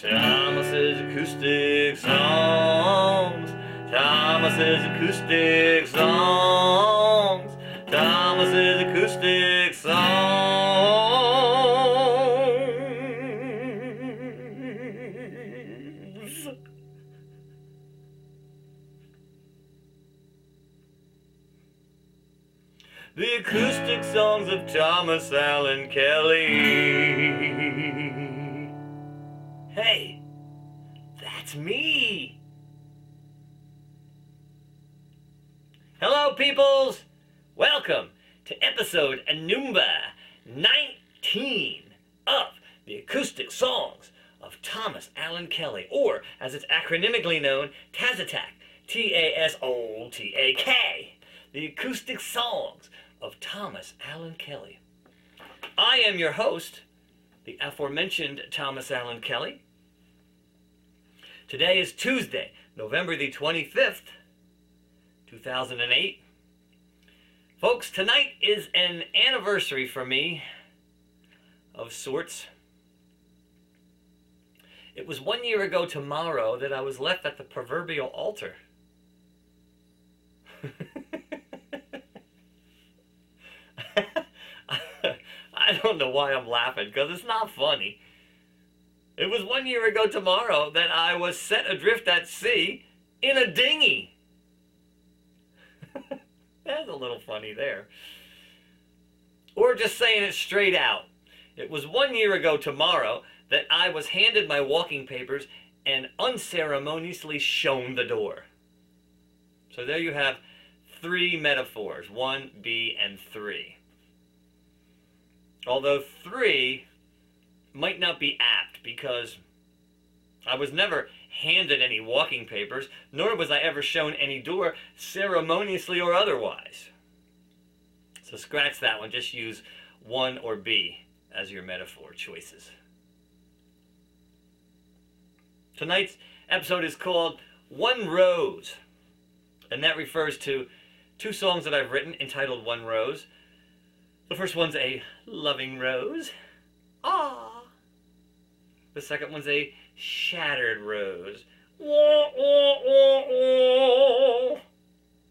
Thomas's acoustic songs. Thomas's acoustic songs. Thomas's acoustic songs. The acoustic songs of Thomas Allen Kelly. Hey, that's me. Hello, peoples. Welcome to episode number 19 of the acoustic songs of Thomas Allen Kelly, or as it's acronymically known, Tasotak. T A S O T A K. The acoustic songs of Thomas Allen Kelly. I am your host, the aforementioned Thomas Allen Kelly. Today is Tuesday, November the 25th, 2008. Folks, tonight is an anniversary for me of sorts. It was one year ago tomorrow that I was left at the proverbial altar. I don't know why I'm laughing because it's not funny. It was one year ago tomorrow that I was set adrift at sea in a dinghy. That's a little funny there. Or just saying it straight out. It was one year ago tomorrow that I was handed my walking papers and unceremoniously shown the door. So there you have three metaphors one, B, and three. Although three might not be apt because I was never handed any walking papers, nor was I ever shown any door, ceremoniously or otherwise. So scratch that one, just use one or B as your metaphor choices. Tonight's episode is called One Rose, and that refers to two songs that I've written entitled One Rose. The first one's a loving rose. Ah. The second one's a shattered rose. Wah, wah, wah.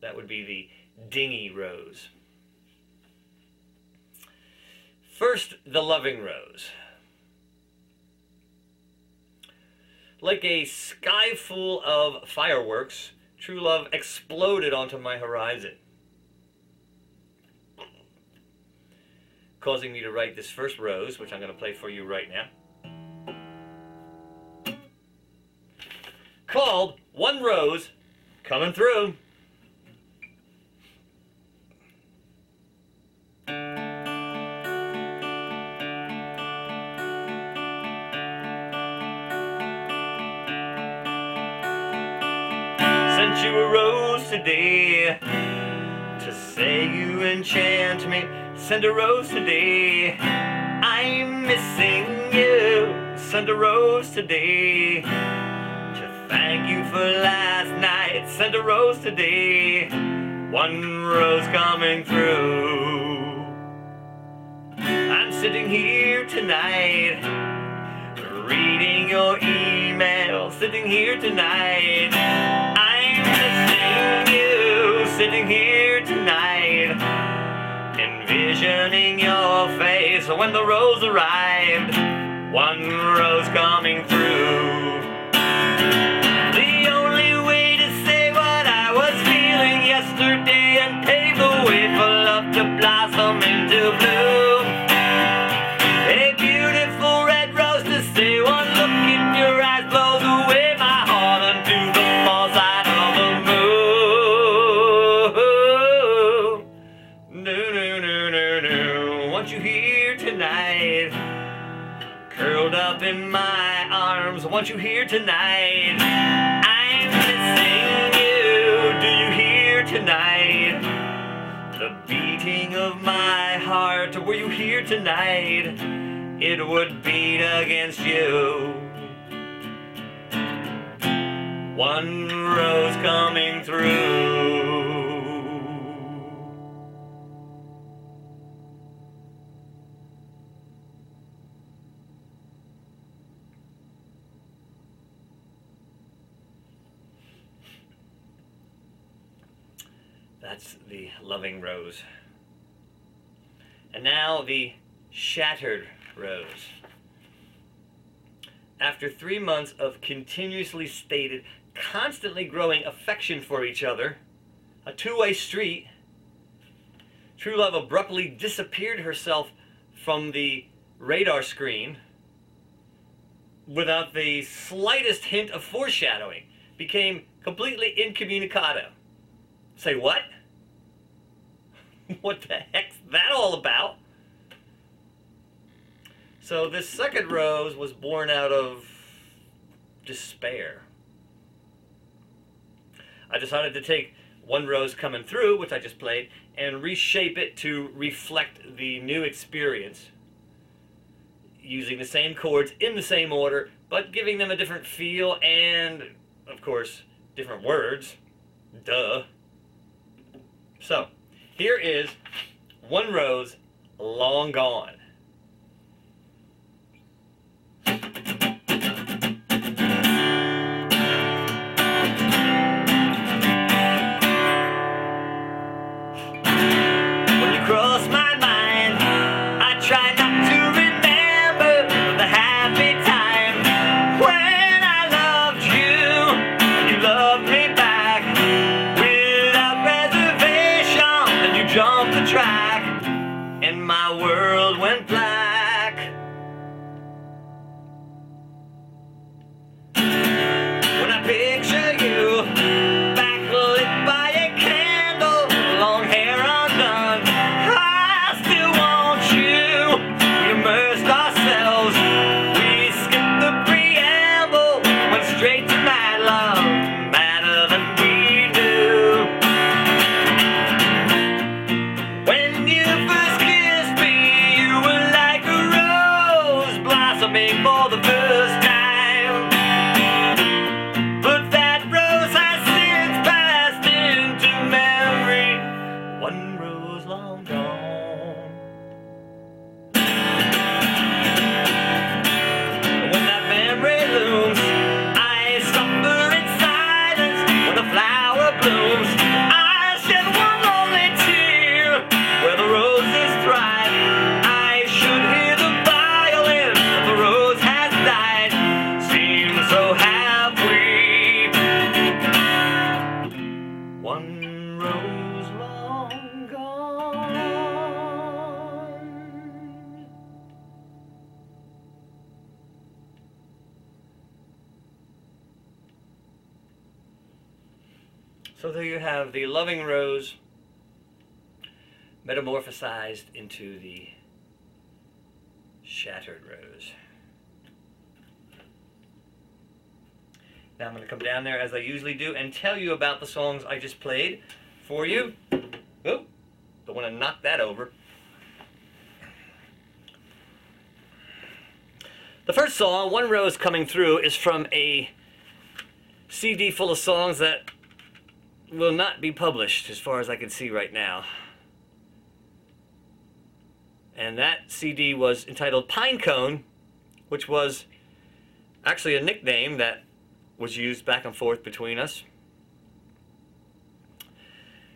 That would be the dingy rose. First, the loving rose. Like a sky full of fireworks, true love exploded onto my horizon. Causing me to write this first rose, which I'm going to play for you right now. Called One Rose Coming Through. Sent you a rose today to say you enchant me send a rose today. I'm missing you. Send a rose today. To thank you for last night. Send a rose today. One rose coming through. I'm sitting here tonight. Reading your email. Sitting here tonight. I'm missing you. Sitting here tonight envisioning your face when the rose arrived. One rose coming through. Want you here tonight? I'm missing you. Do you hear tonight? The beating of my heart. Were you here tonight? It would beat against you. One rose coming through. That's the loving rose. And now the shattered rose. After three months of continuously stated, constantly growing affection for each other, a two way street, True Love abruptly disappeared herself from the radar screen without the slightest hint of foreshadowing, became completely incommunicado. Say what? what the heck's that all about? So this second rose was born out of despair. I decided to take one rose coming through, which I just played, and reshape it to reflect the new experience using the same chords in the same order, but giving them a different feel and, of course, different words. Duh. So, here is One Rose Long Gone. So there you have the loving rose metamorphosized into the shattered rose. Now I'm going to come down there as I usually do and tell you about the songs I just played for you. Oh, don't want to knock that over. The first song, One Rose Coming Through, is from a CD full of songs that will not be published as far as I can see right now. And that CD was entitled Pinecone, which was actually a nickname that was used back and forth between us.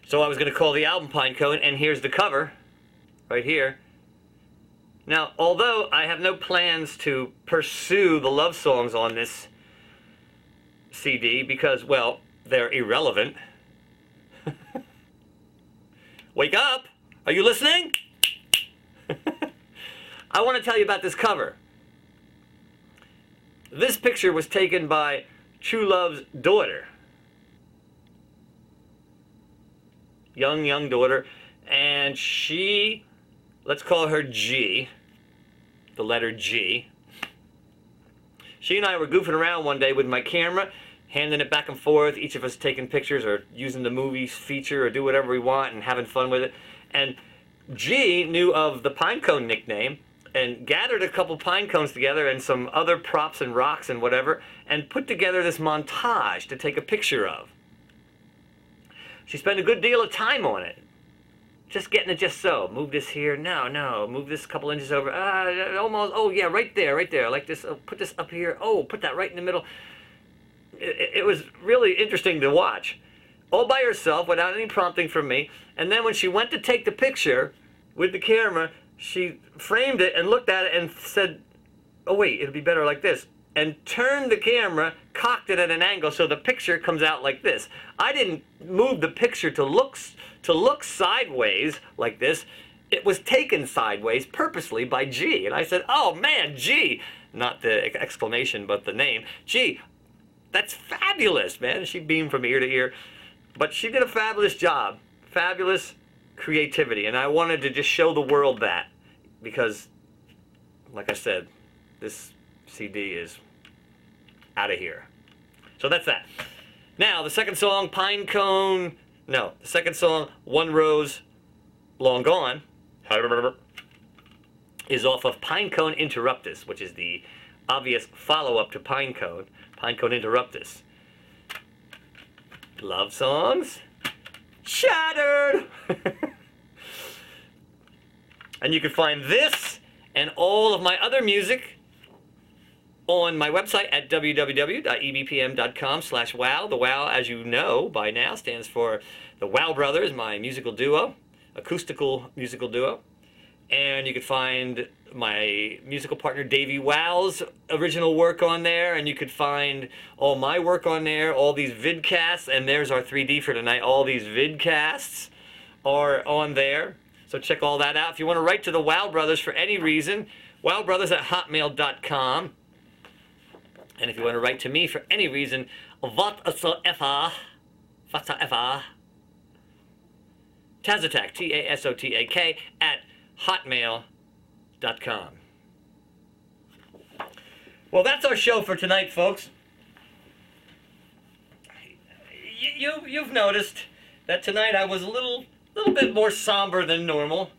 So I was going to call the album Pinecone, and here's the cover right here. Now, although I have no plans to pursue the love songs on this CD because, well, they're irrelevant. Wake up! Are you listening? I want to tell you about this cover. This picture was taken by True Love's daughter. Young, young daughter. And she, let's call her G, the letter G. She and I were goofing around one day with my camera, handing it back and forth, each of us taking pictures or using the movie feature or do whatever we want and having fun with it. And G knew of the pinecone nickname and gathered a couple pine cones together and some other props and rocks and whatever and put together this montage to take a picture of. She spent a good deal of time on it. Just getting it just so. Move this here. No, no. Move this a couple inches over. Uh, almost. Oh, yeah, right there, right there. Like this. Oh, put this up here. Oh, put that right in the middle. It, it was really interesting to watch. all by herself without any prompting from me. And then when she went to take the picture with the camera, she framed it and looked at it and said, "Oh wait, it'll be better like this." And turned the camera, cocked it at an angle so the picture comes out like this. I didn't move the picture to look to look sideways like this. It was taken sideways purposely by G. And I said, "Oh man, G." Not the exclamation, but the name. G, that's fabulous, man. She beamed from ear to ear. But she did a fabulous job. Fabulous creativity. And I wanted to just show the world that because, like I said, this CD is out of here. So that's that. Now, the second song, Pine Cone. No, the second song, One Rose Long Gone, is off of Pinecone Interruptus, which is the obvious follow up to Pinecone. Pinecone Interruptus. Love songs? Shattered! and you can find this and all of my other music on my website at www.ebpm.com slash wow. The wow, as you know by now, stands for the Wow Brothers, my musical duo, acoustical musical duo. And you can find my musical partner Davey Wow's original work on there, and you could find all my work on there, all these vidcasts, and there's our 3D for tonight. All these vidcasts are on there. So check all that out. If you want to write to the Wow Brothers for any reason, wowbrothers at hotmail.com. And if you want to write to me for any reason, whatsoever, whatsoever, Tasotak, T-A-S-O-T-A-K, at hotmail.com. Well, that's our show for tonight, folks. You, you, have noticed that tonight I was a little, little bit more somber than normal.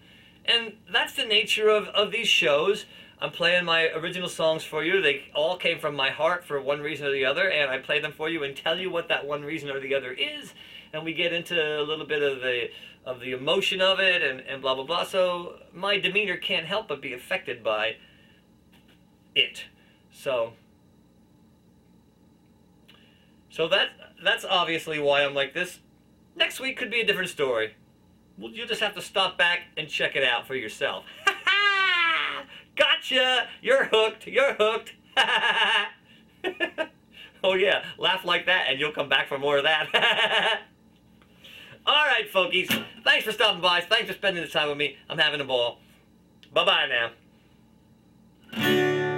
And that's the nature of, of these shows. I'm playing my original songs for you. They all came from my heart for one reason or the other, and I play them for you and tell you what that one reason or the other is. And we get into a little bit of the of the emotion of it and, and blah blah blah. So my demeanor can't help but be affected by it. So so that that's obviously why I'm like this. Next week could be a different story. Well, you'll just have to stop back and check it out for yourself. gotcha! You're hooked. You're hooked. oh yeah, laugh like that and you'll come back for more of that. All right, folkies. Thanks for stopping by. Thanks for spending this time with me. I'm having a ball. Bye-bye now.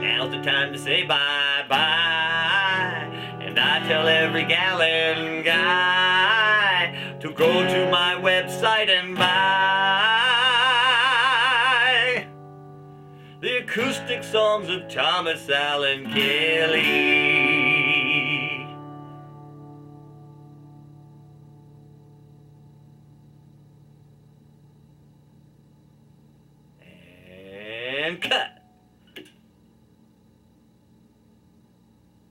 Now's the time to say bye-bye. And I tell every gal and guy to go to my website and buy the acoustic songs of Thomas Allen Kelly.